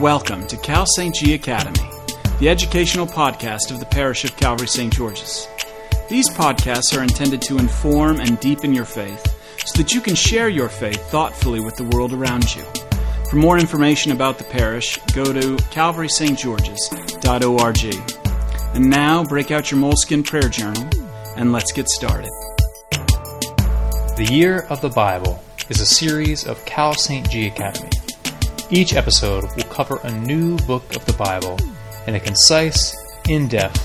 Welcome to Cal St. G Academy, the educational podcast of the parish of Calvary St. George's. These podcasts are intended to inform and deepen your faith so that you can share your faith thoughtfully with the world around you. For more information about the parish, go to calvarystgeorges.org. And now, break out your moleskin prayer journal and let's get started. The Year of the Bible is a series of Cal St. G Academy. Each episode will cover a new book of the Bible in a concise, in depth,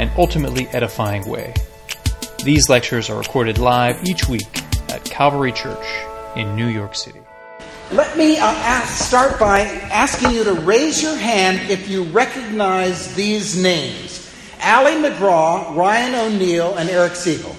and ultimately edifying way. These lectures are recorded live each week at Calvary Church in New York City. Let me uh, ask, start by asking you to raise your hand if you recognize these names Ali MacGraw, Ryan O'Neal, and Erich Segal.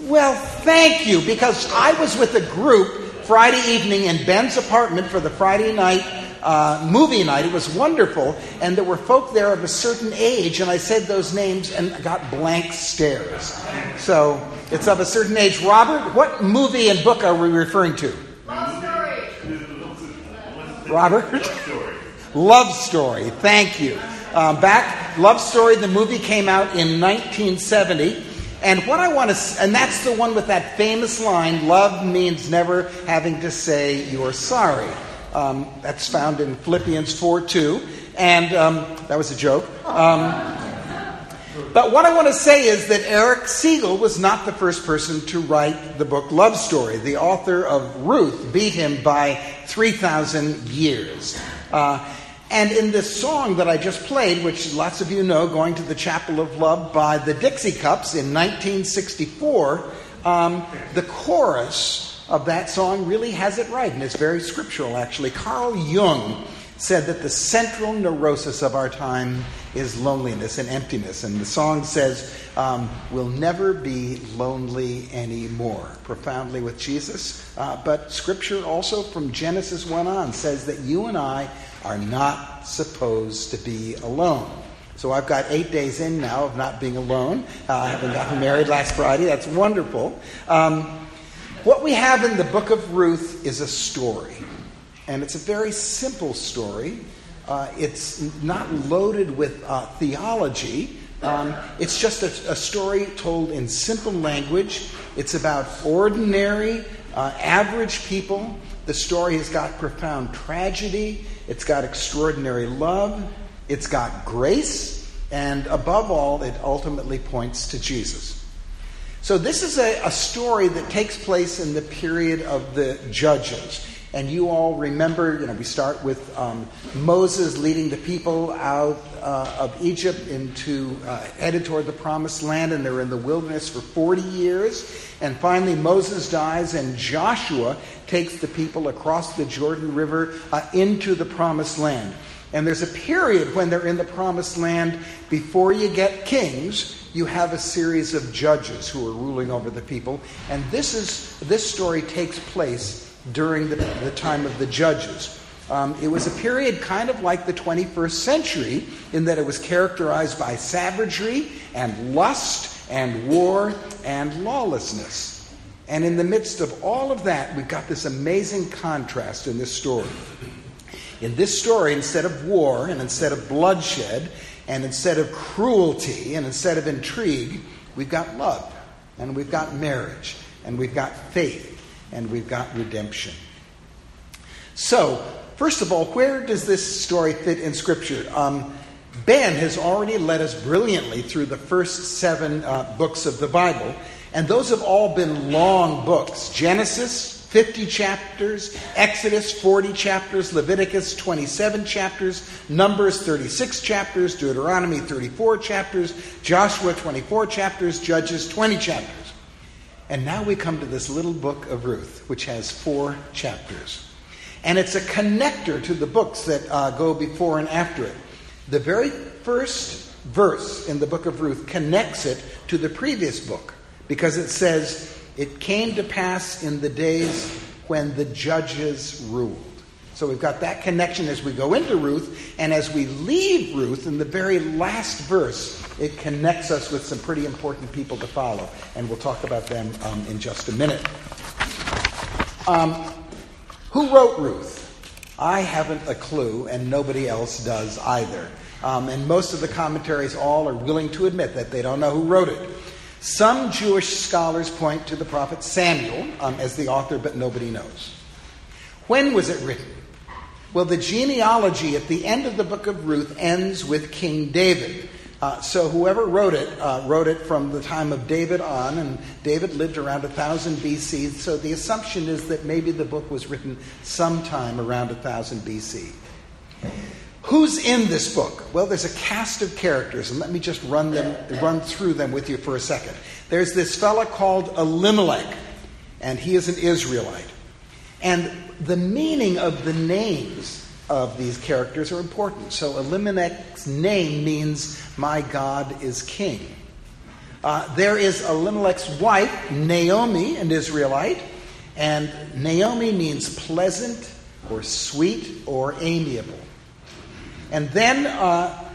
Well, thank you, because I was with a group Friday evening in Ben's apartment for the Friday night uh, movie night. It was wonderful, and there were folk there of a certain age, and I said those names and got blank stares. So it's of a certain age. Robert, what movie and book are we referring to? Love story. Robert? Love story. Love Story. Thank you. Um, back, Love Story, the movie came out in 1970. And what I want to, and that's the one with that famous line love means never having to say you're sorry. Um, that's found in Philippians 4 2. And um, that was a joke. Um, but what I want to say is that Erich Segal was not the first person to write the book Love Story. The author of Ruth beat him by 3,000 years. Uh, and in this song that I just played, which lots of you know, Going to the Chapel of Love by the Dixie Cups in 1964, um, the chorus of that song really has it right, and it's very scriptural, actually. Carl Jung said that the central neurosis of our time is loneliness and emptiness. And the song says, um, We'll never be lonely anymore. Profoundly with Jesus. Uh, but scripture also from Genesis 1 on says that you and I are not supposed to be alone. So I've got eight days in now of not being alone. Uh, I haven't gotten married last Friday. That's wonderful. Um, what we have in the book of Ruth is a story. And it's a very simple story. Uh, it's not loaded with uh, theology. Um, it's just a, a, story told in simple language. It's about ordinary, uh, average people. The story has got profound tragedy. It's got extraordinary love. It's got grace. And above all, it ultimately points to Jesus. So, this is a, a story that takes place in the period of the Judges. And you all remember, you know, we start with um, Moses leading the people out uh, of Egypt into uh, headed toward the promised land, and they're in the wilderness for 40 years. And finally, Moses dies, and Joshua takes the people across the Jordan River uh, into the promised land. And there's a period when they're in the promised land before you get kings, you have a series of judges who are ruling over the people. And this is this story takes place during the, the time of the judges. Um, it was a period kind of like the 21st century in that it was characterized by savagery and lust and war and lawlessness. And in the midst of all of that, we've got this amazing contrast in this story. In this story, instead of war and instead of bloodshed and instead of cruelty and instead of intrigue, we've got love and we've got marriage and we've got faith and we've got redemption. So, first of all, where does this story fit in Scripture? Um, ben has already led us brilliantly through the first seven uh, books of the Bible, and those have all been long books Genesis, 50 chapters, Exodus 40 chapters, Leviticus 27 chapters, Numbers 36 chapters, Deuteronomy 34 chapters, Joshua 24 chapters, Judges 20 chapters. And now we come to this little book of Ruth, which has four chapters. And it's a connector to the books that uh, go before and after it. The very first verse in the book of Ruth connects it to the previous book because it says, It came to pass in the days when the judges ruled. So we've got that connection as we go into Ruth, and as we leave Ruth in the very last verse, it connects us with some pretty important people to follow, and we'll talk about them um, in just a minute. Um, who wrote Ruth? I haven't a clue, and nobody else does either. Um, and most of the commentaries all are willing to admit that they don't know who wrote it. Some Jewish scholars point to the prophet Samuel um, as the author, but nobody knows. When was it written? Well, the genealogy at the end of the book of Ruth ends with King David. Uh, so whoever wrote it uh, wrote it from the time of David on, and David lived around 1000 BC. So the assumption is that maybe the book was written sometime around 1000 BC. Who's in this book? Well, there's a cast of characters, and let me just run them run through them with you for a second. There's this fellow called Elimelech, and he is an Israelite. And the meaning of the names of these characters are important. So Elimelech's name means, My God is King. Uh, there is Elimelech's wife, Naomi, an Israelite, and Naomi means pleasant or sweet or amiable. And then uh,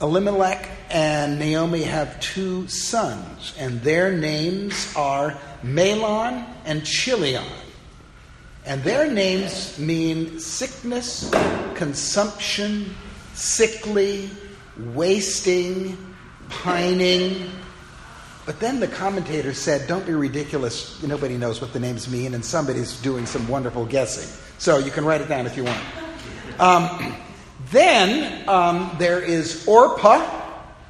Elimelech and Naomi have two sons, and their names are Mahlon and Chilion. And their names mean sickness, consumption, sickly, wasting, pining. But then the commentator said, Don't be ridiculous. Nobody knows what the names mean, and somebody's doing some wonderful guessing. So you can write it down if you want. Um, then um, there is Orpah,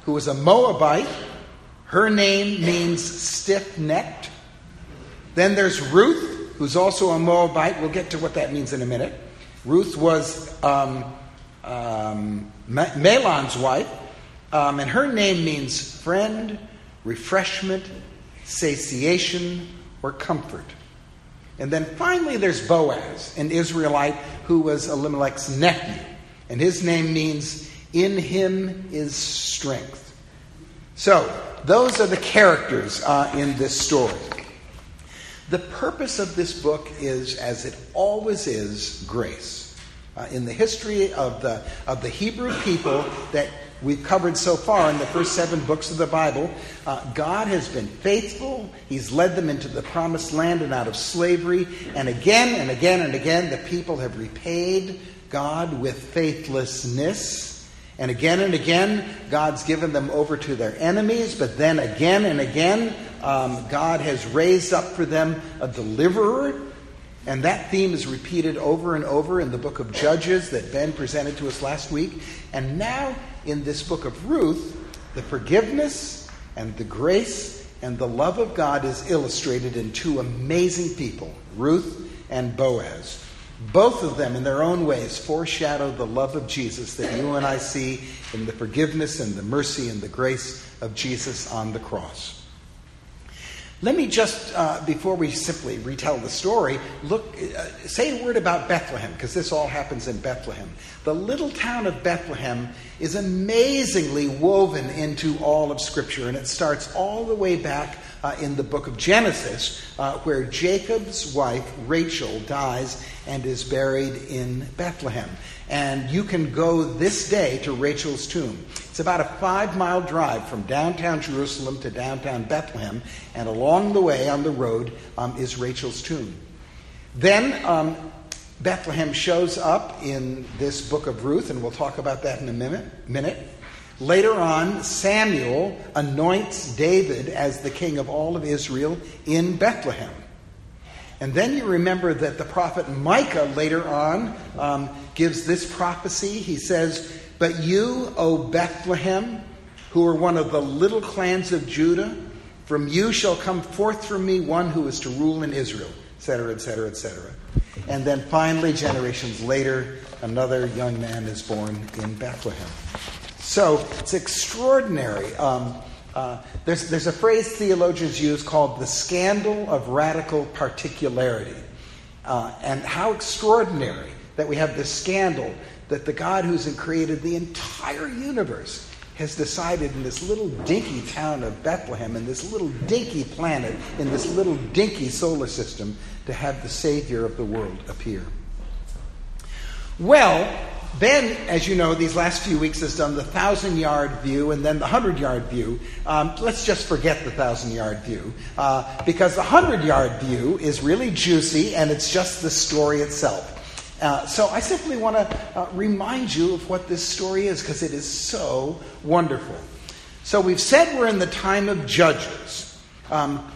who is a Moabite. Her name means stiff necked. Then there's Ruth, who's also a Moabite. We'll get to what that means in a minute. Ruth was um, um, Mahlon's wife, um, and her name means friend, refreshment, satiation, or comfort. And then finally, there's Boaz, an Israelite who was Elimelech's nephew, and his name means in him is strength. So, those are the characters uh, in this story. The purpose of this book is, as it always is, grace. Uh, in the history of the, of the Hebrew people that we've covered so far in the first seven books of the Bible, uh, God has been faithful. He's led them into the promised land and out of slavery. And again and again and again, the people have repaid God with faithlessness. And again and again, God's given them over to their enemies, but then again and again, um, God has raised up for them a deliverer. And that theme is repeated over and over in the book of Judges that Ben presented to us last week. And now in this book of Ruth, the forgiveness and the grace and the love of God is illustrated in two amazing people, Ruth and Boaz. Both of them, in their own ways, foreshadow the love of Jesus that you and I see in the forgiveness and the mercy and the grace of Jesus on the cross. Let me just, uh, before we simply retell the story, look, uh, say a word about Bethlehem, because this all happens in Bethlehem. The little town of Bethlehem is amazingly woven into all of Scripture, and it starts all the way back uh, in the book of Genesis, uh, where Jacob's wife, Rachel, dies and is buried in Bethlehem. And you can go this day to Rachel's tomb. It's about a five mile drive from downtown Jerusalem to downtown Bethlehem, and along the way on the road um, is Rachel's tomb. Then um, Bethlehem shows up in this book of Ruth, and we'll talk about that in a minute. minute. Later on, Samuel anoints David as the king of all of Israel in Bethlehem. And then you remember that the prophet Micah later on um, gives this prophecy. He says, But you, O Bethlehem, who are one of the little clans of Judah, from you shall come forth from me one who is to rule in Israel, etc., etc., etc. And then finally, generations later, another young man is born in Bethlehem. So it's extraordinary. Um, uh, there's, there's a phrase theologians use called the scandal of radical particularity. Uh, and how extraordinary that we have this scandal that the God who's created the entire universe has decided in this little dinky town of Bethlehem, in this little dinky planet, in this little dinky solar system, to have the Savior of the world appear. Well, Ben, as you know, these last few weeks has done the thousand yard view and then the hundred yard view. Um, let's just forget the thousand yard view uh, because the hundred yard view is really juicy and it's just the story itself. Uh, so I simply want to uh, remind you of what this story is because it is so wonderful. So we've said we're in the time of Judges. Um,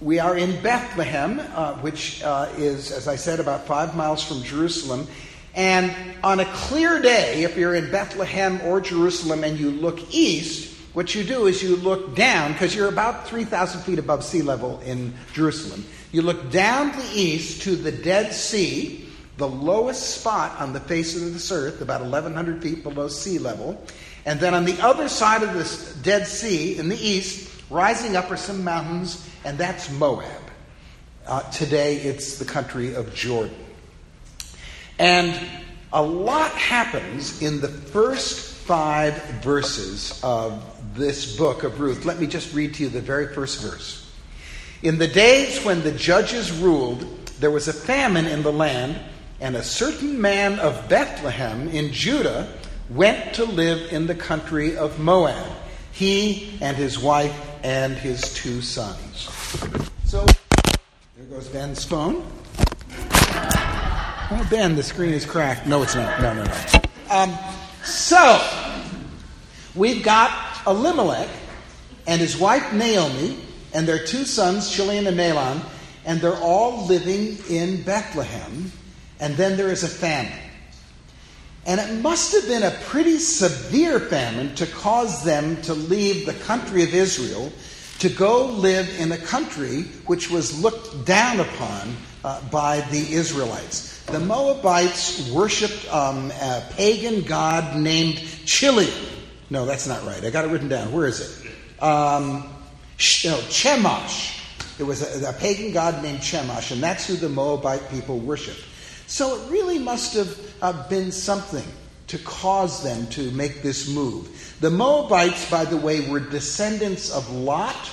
we are in Bethlehem, uh, which uh, is, as I said, about five miles from Jerusalem. And on a clear day, if you're in Bethlehem or Jerusalem and you look east, what you do is you look down, because you're about 3,000 feet above sea level in Jerusalem. You look down the east to the Dead Sea, the lowest spot on the face of this earth, about 1,100 feet below sea level. And then on the other side of this Dead Sea, in the east, rising up are some mountains, and that's Moab. Uh, today, it's the country of Jordan. And a lot happens in the first five verses of this book of Ruth. Let me just read to you the very first verse. In the days when the judges ruled, there was a famine in the land, and a certain man of Bethlehem in Judah went to live in the country of Moab, he and his wife and his two sons. So, there goes Ben's phone. Oh, Ben, the screen is cracked. No, it's not. No, no, no. Um, so, we've got Elimelech and his wife Naomi and their two sons, Chilion and Mahlon, and they're all living in Bethlehem. And then there is a famine. And it must have been a pretty severe famine to cause them to leave the country of Israel to go live in a country which was looked down upon uh, by the Israelites. The Moabites worshipped um, a pagan god named Chilion. No, that's not right. I got it written down. Where is it? Um, no, Chemosh. There was a, a pagan god named Chemosh, and that's who the Moabite people worshipped. So it really must have uh, been something to cause them to make this move. The Moabites, by the way, were descendants of Lot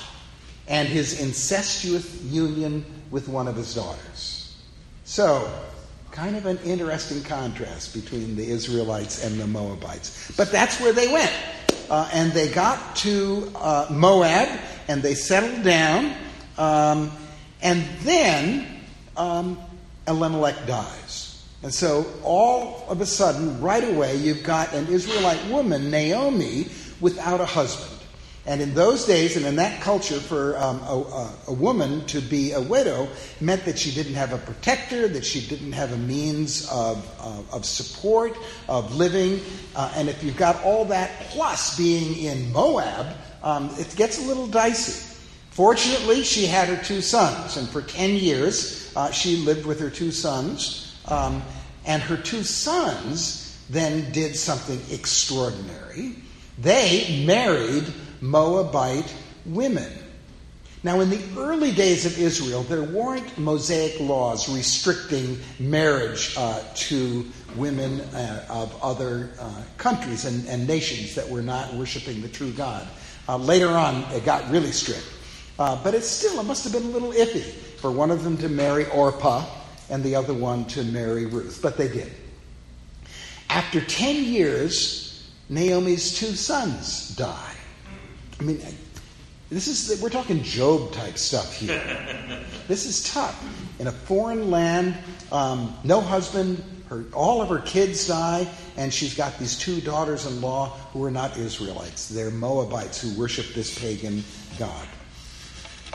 and his incestuous union with one of his daughters. So, Kind of an interesting contrast between the Israelites and the Moabites. But that's where they went. Uh, and they got to uh, Moab and they settled down. Um, and then um, Elimelech dies. And so all of a sudden, right away, you've got an Israelite woman, Naomi, without a husband. And in those days, and in that culture, for um, a, a, woman to be a widow meant that she didn't have a protector, that she didn't have a means of, of, of support, of living. Uh, and if you've got all that plus being in Moab, um, it gets a little dicey. Fortunately, she had her two sons, and for 10 years, uh, she lived with her two sons. Um, and her two sons then did something extraordinary. They married Moabite women. Now, in the early days of Israel, there weren't Mosaic laws restricting marriage uh, to women uh, of other uh, countries and, and, nations that were not worshiping the true God. Uh, later on, it got really strict. Uh, but it still, it must have been a little iffy for one of them to marry Orpah and the other one to marry Ruth. But they did. After 10 years, Naomi's two sons die. I mean, this is we're talking Job type stuff here. this is tough. In a foreign land, um, no husband, her, all of her kids die, and she's got these two daughters-in-law who are not Israelites. They're Moabites who worship this pagan god.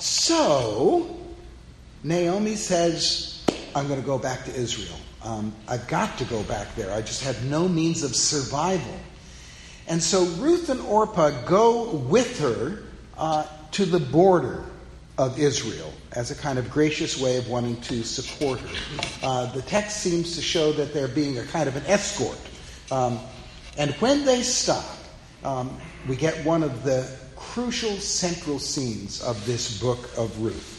So Naomi says, "I'm going to go back to Israel. Um, I've got to go back there. I just have no means of survival." And so Ruth and Orpah go with her uh, to the border of Israel as a kind of gracious way of wanting to support her. Uh, the text seems to show that they're being a kind of an escort. Um, and when they stop, um, we get one of the crucial central scenes of this book of Ruth.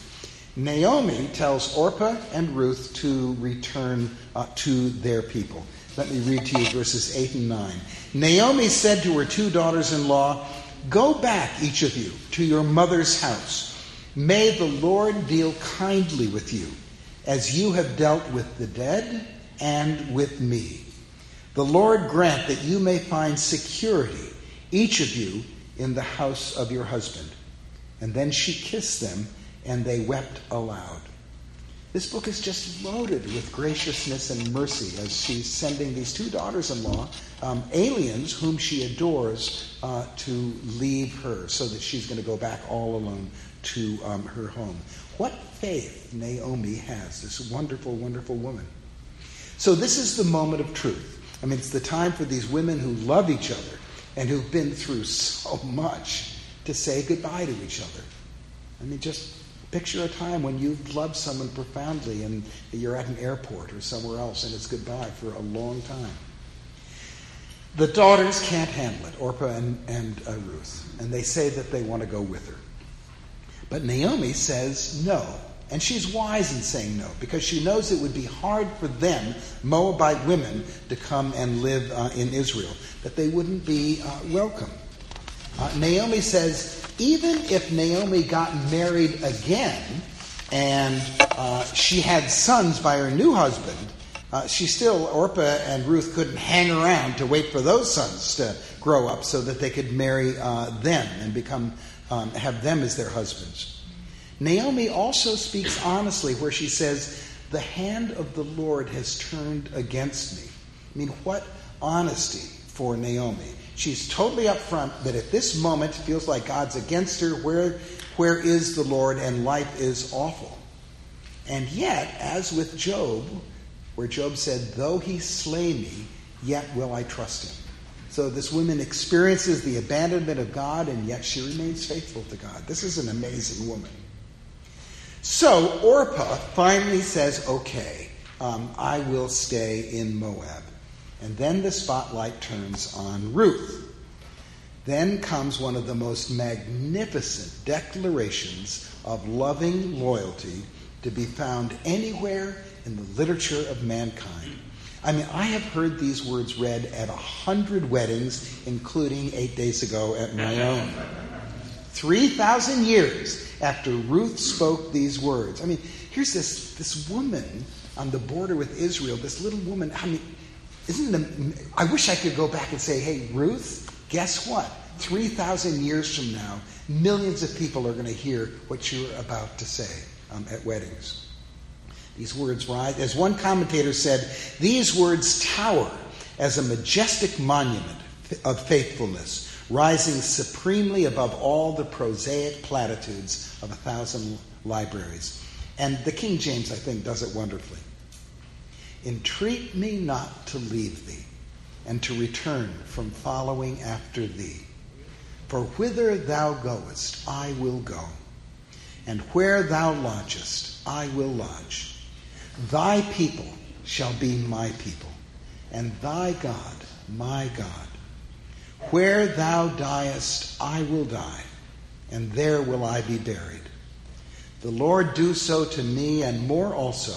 Naomi tells Orpah and Ruth to return uh, to their people. Let me read to you verses 8 and 9. Naomi said to her two daughters in law, Go back, each of you, to your mother's house. May the Lord deal kindly with you, as you have dealt with the dead and with me. The Lord grant that you may find security, each of you, in the house of your husband. And then she kissed them, and they wept aloud. This book is just loaded with graciousness and mercy as she's sending these two daughters in law, um, aliens whom she adores, uh, to leave her so that she's going to go back all alone to um, her home. What faith Naomi has, this wonderful, wonderful woman. So, this is the moment of truth. I mean, it's the time for these women who love each other and who've been through so much to say goodbye to each other. I mean, just picture a time when you've loved someone profoundly and you're at an airport or somewhere else and it's goodbye for a long time. The daughters can't handle it, Orpah and, and uh, Ruth, and they say that they want to go with her. But Naomi says no. And she's wise in saying no because she knows it would be hard for them, Moabite women, to come and live uh, in Israel, that they wouldn't be uh, welcome. Uh, Naomi says, even if Naomi got married again and uh, she had sons by her new husband, uh, she still, Orpah and Ruth couldn't hang around to wait for those sons to grow up so that they could marry uh, them and become, um, have them as their husbands. Naomi also speaks honestly where she says, The hand of the Lord has turned against me. I mean, what honesty for Naomi. She's totally upfront that at this moment feels like God's against her. Where, where is the Lord? And life is awful. And yet, as with Job, where Job said, Though he slay me, yet will I trust him. So this woman experiences the abandonment of God, and yet she remains faithful to God. This is an amazing woman. So Orpah finally says, Okay, um, I will stay in Moab. And then the spotlight turns on Ruth. Then comes one of the most magnificent declarations of loving loyalty to be found anywhere in the literature of mankind. I mean, I have heard these words read at a hundred weddings, including eight days ago at my own. 3,000 years after Ruth spoke these words. I mean, here's this, this woman on the border with Israel, this little woman. I mean, isn't it? I wish I could go back and say, hey, Ruth, guess what? 3,000 years from now, millions of people are going to hear what you're about to say um, at weddings. These words rise. As one commentator said, these words tower as a majestic monument of faithfulness, rising supremely above all the prosaic platitudes of a thousand libraries. And the King James, I think, does it wonderfully. Entreat me not to leave thee, and to return from following after thee. For whither thou goest, I will go, and where thou lodgest, I will lodge. Thy people shall be my people, and thy God my God. Where thou diest, I will die, and there will I be buried. The Lord do so to me, and more also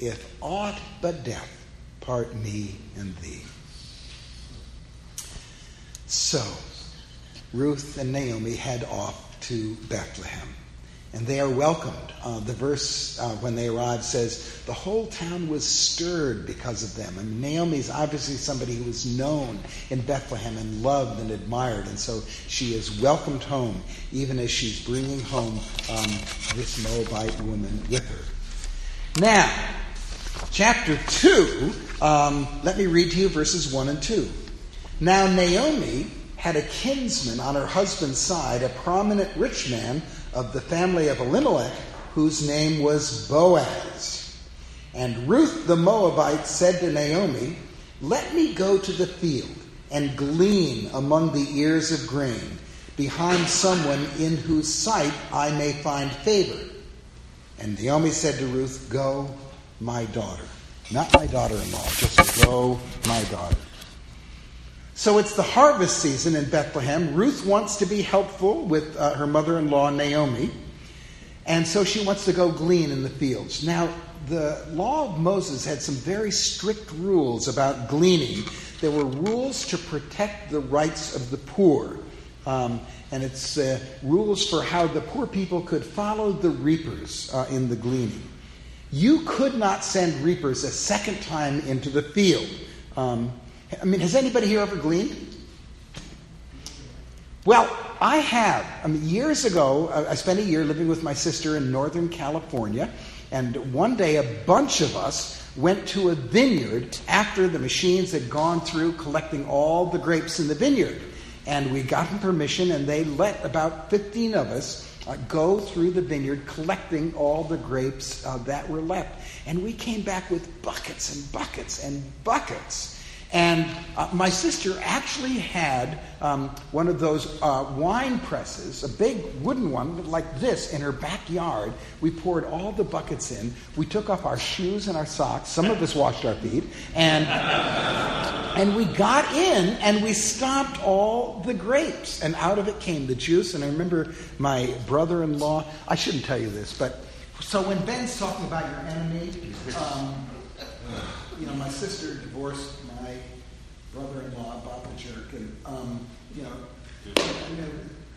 if aught but death part me and thee. So, Ruth and Naomi head off to Bethlehem. And they are welcomed. Uh, the verse uh, when they arrive says, The whole town was stirred because of them. And Naomi's obviously somebody who was known in Bethlehem and loved and admired. And so she is welcomed home, even as she's bringing home um, this Moabite woman with her. Now, chapter 2, um, let me read to you verses 1 and 2. Now, Naomi had a kinsman on her husband's side, a prominent rich man of the family of Elimelech, whose name was Boaz. And Ruth the Moabite said to Naomi, Let me go to the field and glean among the ears of grain behind someone in whose sight I may find favor. And Naomi said to Ruth, Go my daughter. Not my daughter in law, just go, my daughter. So it's the harvest season in Bethlehem. Ruth wants to be helpful with uh, her mother in law, Naomi. And so she wants to go glean in the fields. Now, the law of Moses had some very strict rules about gleaning. There were rules to protect the rights of the poor. Um, and it's uh, rules for how the poor people could follow the reapers uh, in the gleaning. You could not send reapers a second time into the field. Um, I mean, has anybody here ever gleaned? Well, I have. I mean, years ago, I spent a year living with my sister in Northern California, And one day, a bunch of us went to a vineyard after the machines had gone through collecting all the grapes in the vineyard. And we got permission, and they let about 15 of us uh, go through the vineyard collecting all the grapes uh, that were left. And we came back with buckets and buckets and buckets. And uh, my sister actually had um, one of those uh, wine presses, a big wooden one like this, in her backyard. We poured all the buckets in. We took off our shoes and our socks. Some of us washed our feet. And, and we got in and we stopped all the grapes. And out of it came the juice. And I remember my brother in law, I shouldn't tell you this, but so when Ben's talking about your enemy, um, you know, my sister divorced my brother-in-law, Bob the Jerk, and um, you know, you know,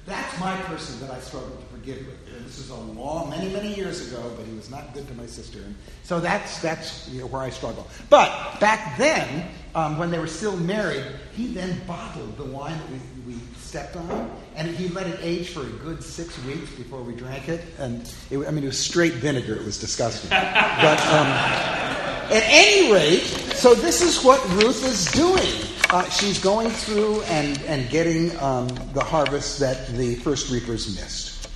that's my person that I struggle to forgive with. And this is a long, many, many years ago, but he was not good to my sister, and so that's that's you know, where I struggle. But back then, um, when they were still married, he then bottled the wine that we, we stepped on, and he let it age for a good six weeks before we drank it. And it, I mean, it was straight vinegar; it was disgusting. but um, at any rate, so this is what Ruth is doing. Uh, she's going through and, and getting um, the harvest that the first reapers missed.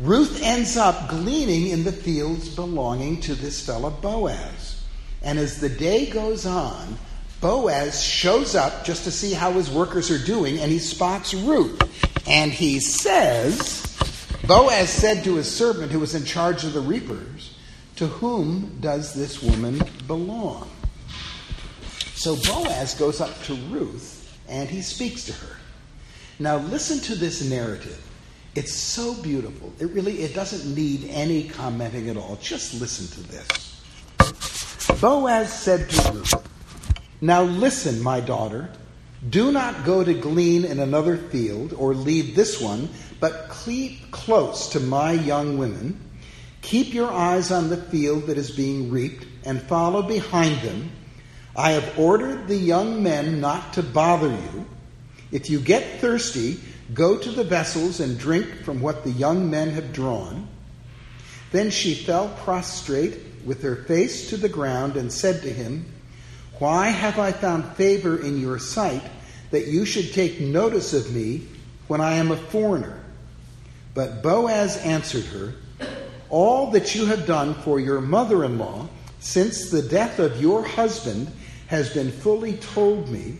Ruth ends up gleaning in the fields belonging to this fellow Boaz. And as the day goes on, Boaz shows up just to see how his workers are doing, and he spots Ruth. And he says, Boaz said to his servant who was in charge of the reapers, To whom does this woman belong? So Boaz goes up to Ruth and he speaks to her. Now listen to this narrative. It's so beautiful. It really it doesn't need any commenting at all. Just listen to this. Boaz said to Ruth, Now listen, my daughter. Do not go to glean in another field or leave this one, but keep close to my young women. Keep your eyes on the field that is being reaped and follow behind them I have ordered the young men not to bother you. If you get thirsty, go to the vessels and drink from what the young men have drawn. Then she fell prostrate with her face to the ground and said to him, Why have I found favor in your sight that you should take notice of me when I am a foreigner? But Boaz answered her, All that you have done for your mother in law since the death of your husband has been fully told me,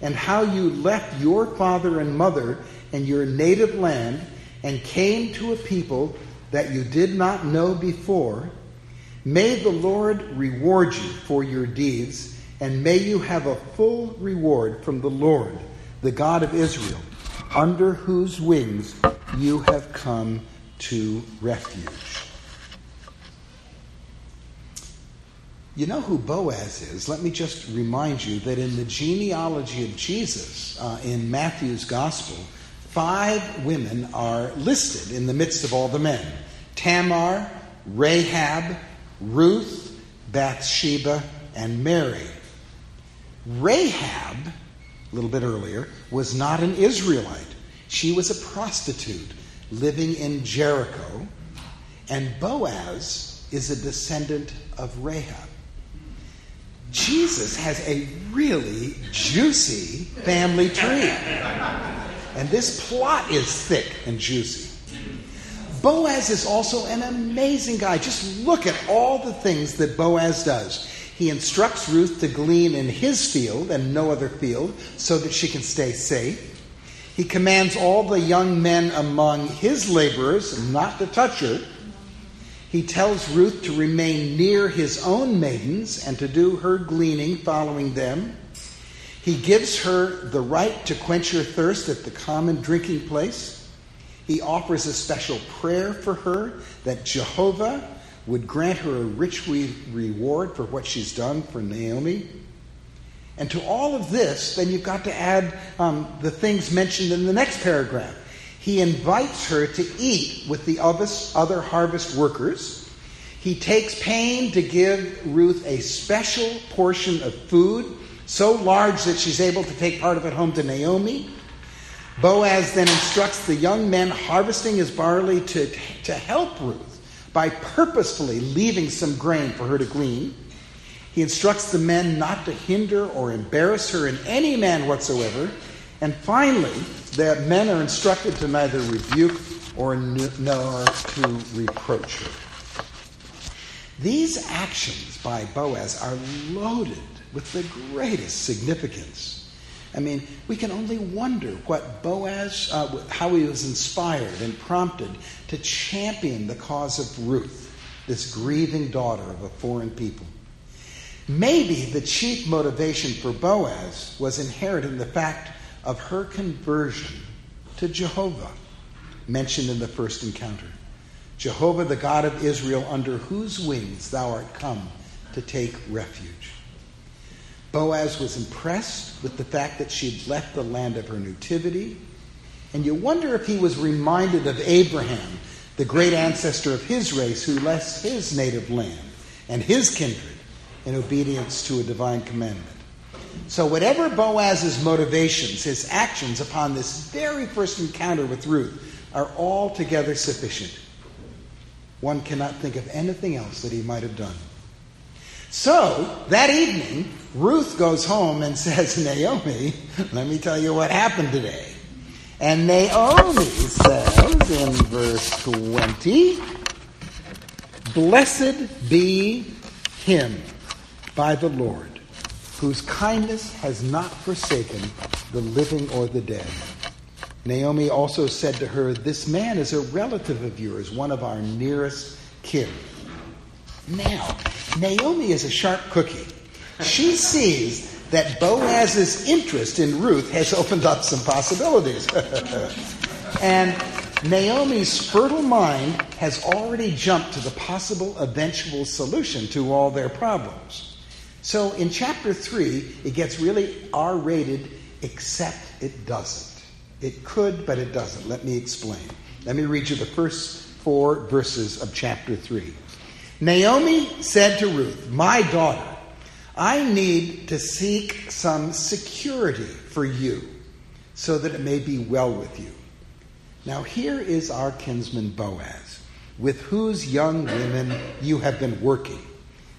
and how you left your father and mother and your native land and came to a people that you did not know before. May the Lord reward you for your deeds, and may you have a full reward from the Lord, the God of Israel, under whose wings you have come to refuge. You know who Boaz is? Let me just remind you that in the genealogy of Jesus uh, in Matthew's Gospel, five women are listed in the midst of all the men Tamar, Rahab, Ruth, Bathsheba, and Mary. Rahab, a little bit earlier, was not an Israelite. She was a prostitute living in Jericho, and Boaz is a descendant of Rahab. Jesus has a really juicy family tree. And this plot is thick and juicy. Boaz is also an amazing guy. Just look at all the things that Boaz does. He instructs Ruth to glean in his field and no other field so that she can stay safe. He commands all the young men among his laborers not to touch her he tells Ruth to remain near his own maidens and to do her gleaning following them. He gives her the right to quench her thirst at the common drinking place. He offers a special prayer for her that Jehovah would grant her a rich reward for what she's done for Naomi. And to all of this, then you've got to add um, the things mentioned in the next paragraph he invites her to eat with the other harvest workers. He takes pain to give Ruth a special portion of food, so large that she's able to take part of it home to Naomi. Boaz then instructs the young men harvesting his barley to, to help Ruth by purposefully leaving some grain for her to glean. He instructs the men not to hinder or embarrass her in any man whatsoever. And finally, the men are instructed to neither rebuke or nor to reproach her. These actions by Boaz are loaded with the greatest significance. I mean, we can only wonder what Boaz, uh, how he was inspired and prompted to champion the cause of Ruth, this grieving daughter of a foreign people. Maybe the chief motivation for Boaz was inherent in the fact of her conversion to Jehovah, mentioned in the first encounter. Jehovah, the God of Israel, under whose wings thou art come to take refuge. Boaz was impressed with the fact that she had left the land of her nativity, and you wonder if he was reminded of Abraham, the great ancestor of his race, who left his native land and his kindred in obedience to a divine commandment. So, whatever Boaz's motivations, his actions upon this very first encounter with Ruth are altogether sufficient. One cannot think of anything else that he might have done. So, that evening, Ruth goes home and says, Naomi, let me tell you what happened today. And Naomi says in verse 20, Blessed be him by the Lord, whose kindness has not forsaken the living or the dead. Naomi also said to her, This man is a relative of yours, one of our nearest kin. Now, Naomi is a sharp cookie. She sees that Boaz's interest in Ruth has opened up some possibilities. and Naomi's fertile mind has already jumped to the possible eventual solution to all their problems. So in chapter 3, it gets really R rated, except it doesn't. It could, but it doesn't. Let me explain. Let me read you the first four verses of chapter 3. Naomi said to Ruth, My daughter, I need to seek some security for you so that it may be well with you. Now, here is our kinsman Boaz, with whose young women you have been working.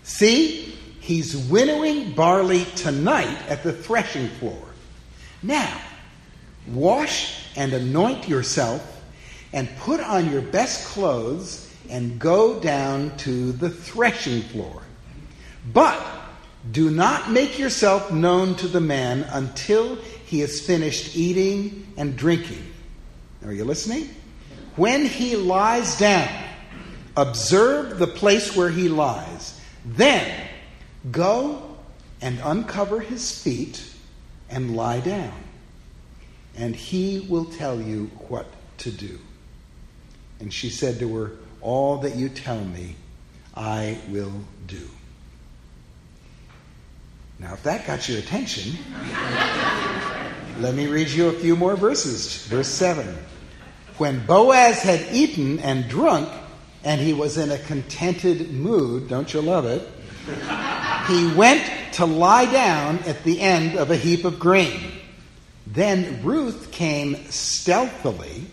See, he's winnowing barley tonight at the threshing floor. Now, wash and anoint yourself and put on your best clothes and go down to the threshing floor. But do not make yourself known to the man until he has finished eating and drinking. Are you listening? When he lies down, observe the place where he lies. Then go and uncover his feet and lie down. And he will tell you what to do. And she said to her, all that you tell me, I will do. Now, if that got your attention, let me read you a few more verses. Verse 7. When Boaz had eaten and drunk, and he was in a contented mood, don't you love it? He went to lie down at the end of a heap of grain. Then Ruth came stealthily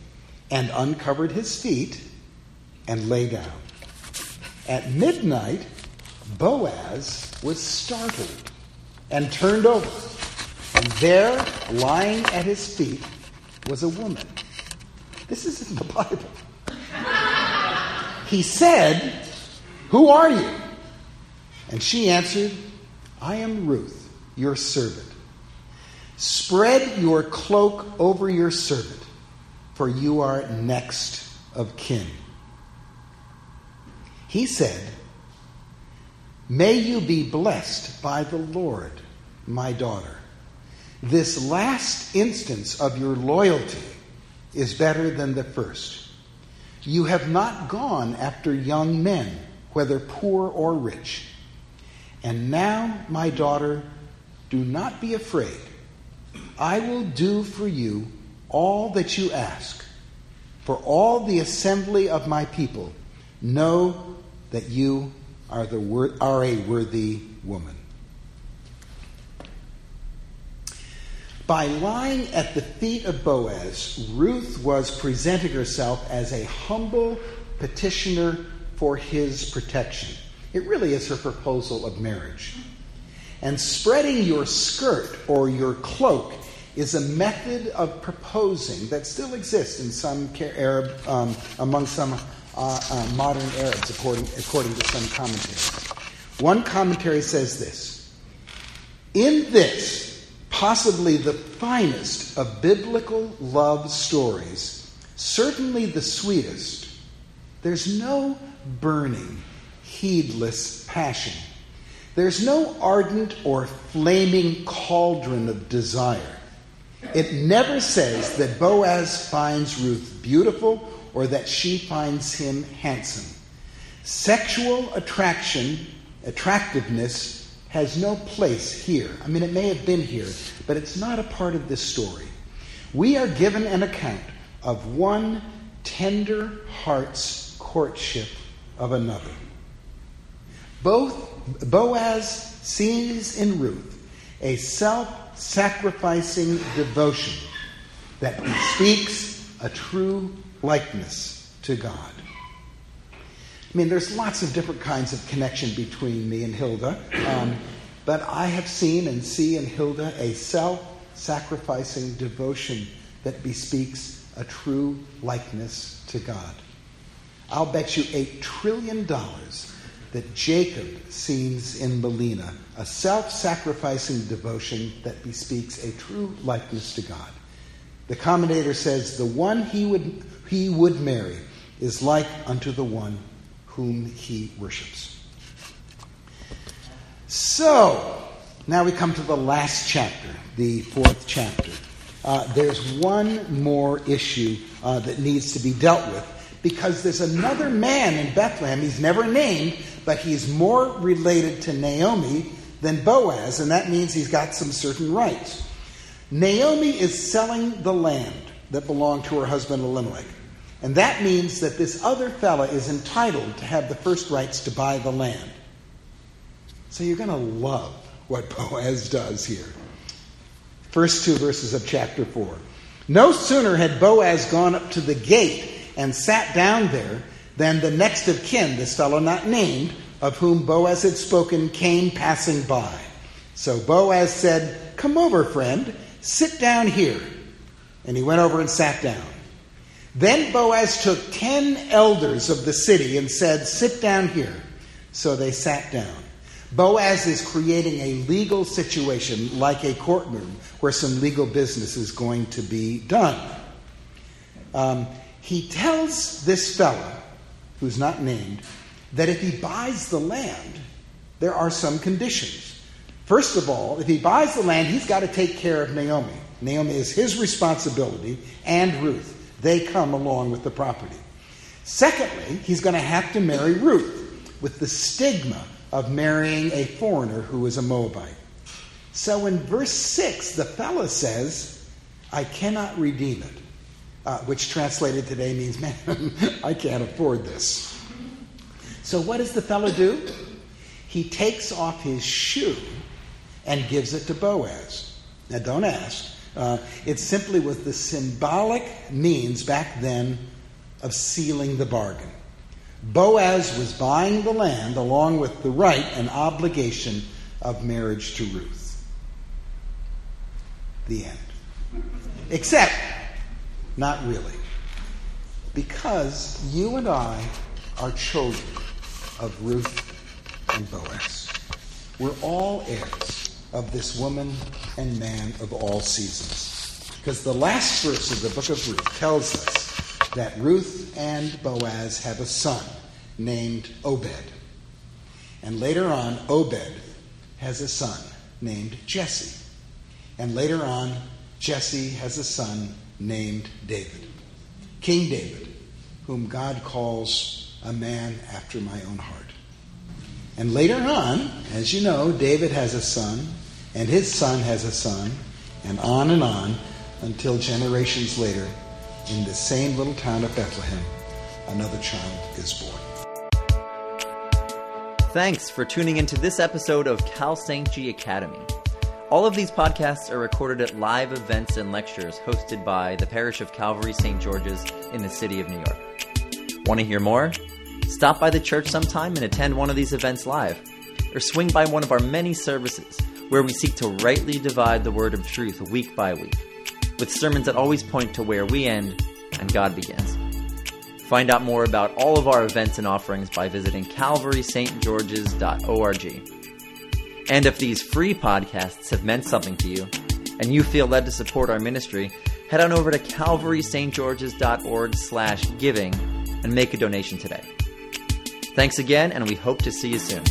and uncovered his feet and lay down. At midnight, Boaz was startled and turned over. And there, lying at his feet, was a woman. This is in the Bible. He said, Who are you? And she answered, I am Ruth, your servant. Spread your cloak over your servant, for you are next of kin. He said, May you be blessed by the Lord, my daughter. This last instance of your loyalty is better than the first. You have not gone after young men, whether poor or rich. And now, my daughter, do not be afraid. I will do for you all that you ask. For all the assembly of my people know that you are, the wor- are a worthy woman. By lying at the feet of Boaz, Ruth was presenting herself as a humble petitioner for his protection. It really is her proposal of marriage. And spreading your skirt or your cloak is a method of proposing that still exists in some Arab, um, among some uh, uh, modern Arabs, according, according to some commentaries. One commentary says this In this, possibly the finest of biblical love stories, certainly the sweetest, there's no burning, heedless passion. There's no ardent or flaming cauldron of desire. It never says that Boaz finds Ruth beautiful or that she finds him handsome. Sexual attraction, attractiveness, has no place here. I mean, it may have been here, but it's not a part of this story. We are given an account of one tender heart's courtship of another. Both Boaz sees in Ruth a self sacrificing devotion that bespeaks a true likeness to God. I mean, there's lots of different kinds of connection between me and Hilda, um, but I have seen and see in Hilda a self sacrificing devotion that bespeaks a true likeness to God. I'll bet you $8 trillion that Jacob sees in Melina a self sacrificing devotion that bespeaks a true likeness to God. The commentator says, The one he would, he would marry is like unto the one whom he worships. So, now we come to the last chapter, the fourth chapter. Uh, there's one more issue uh, that needs to be dealt with because there's another man in Bethlehem. He's never named, but he's more related to Naomi than Boaz, and that means he's got some certain rights. Naomi is selling the land that belonged to her husband Elimelech. And that means that this other fella is entitled to have the first rights to buy the land. So you're going to love what Boaz does here. First two verses of chapter 4. No sooner had Boaz gone up to the gate and sat down there than the next of kin, this fellow not named, of whom Boaz had spoken, came passing by. So Boaz said, Come over, friend, sit down here. And he went over and sat down. Then Boaz took ten elders of the city and said, Sit down here. So they sat down. Boaz is creating a legal situation like a courtroom where some legal business is going to be done. Um, he tells this fellow, who's not named, that if he buys the land, there are some conditions. First of all, if he buys the land, he's got to take care of Naomi. Naomi is his responsibility, and Ruth. They come along with the property. Secondly, he's going to have to marry Ruth with the stigma of marrying a foreigner who is a Moabite. So in verse 6, the fellow says, I cannot redeem it uh, which translated today means, man, I can't afford this. So what does the fellow do? He takes off his shoe and gives it to Boaz. Now, don't ask. Uh, it simply was the symbolic means back then of sealing the bargain. Boaz was buying the land along with the right and obligation of marriage to Ruth. The end. Except not really. Because you and I are children of Ruth and Boaz. We're all heirs of this woman and man of all seasons. Because the last verse of the book of Ruth tells us that Ruth and Boaz have a son named Obed. And later on, Obed has a son named Jesse. And later on, Jesse has a son named David. King David, whom God calls a man after my own heart. And later on, as you know, David has a son, and his son has a son, and on and on until generations later, in the same little town of Bethlehem, another child is born. Thanks for tuning into this episode of Cal St. G Academy. All of these podcasts are recorded at live events and lectures hosted by the Parish of Calvary St. George's in the city of New York. Want to hear more? Stop by the church sometime and attend one of these events live, or swing by one of our many services where we seek to rightly divide the word of truth week by week, with sermons that always point to where we end and God begins. Find out more about all of our events and offerings by visiting calvarystgeorges.org. And if these free podcasts have meant something to you, and you feel led to support our ministry, head on over to calvarystgeorges.org slash giving and make a donation today. Thanks again, and we hope to see you soon.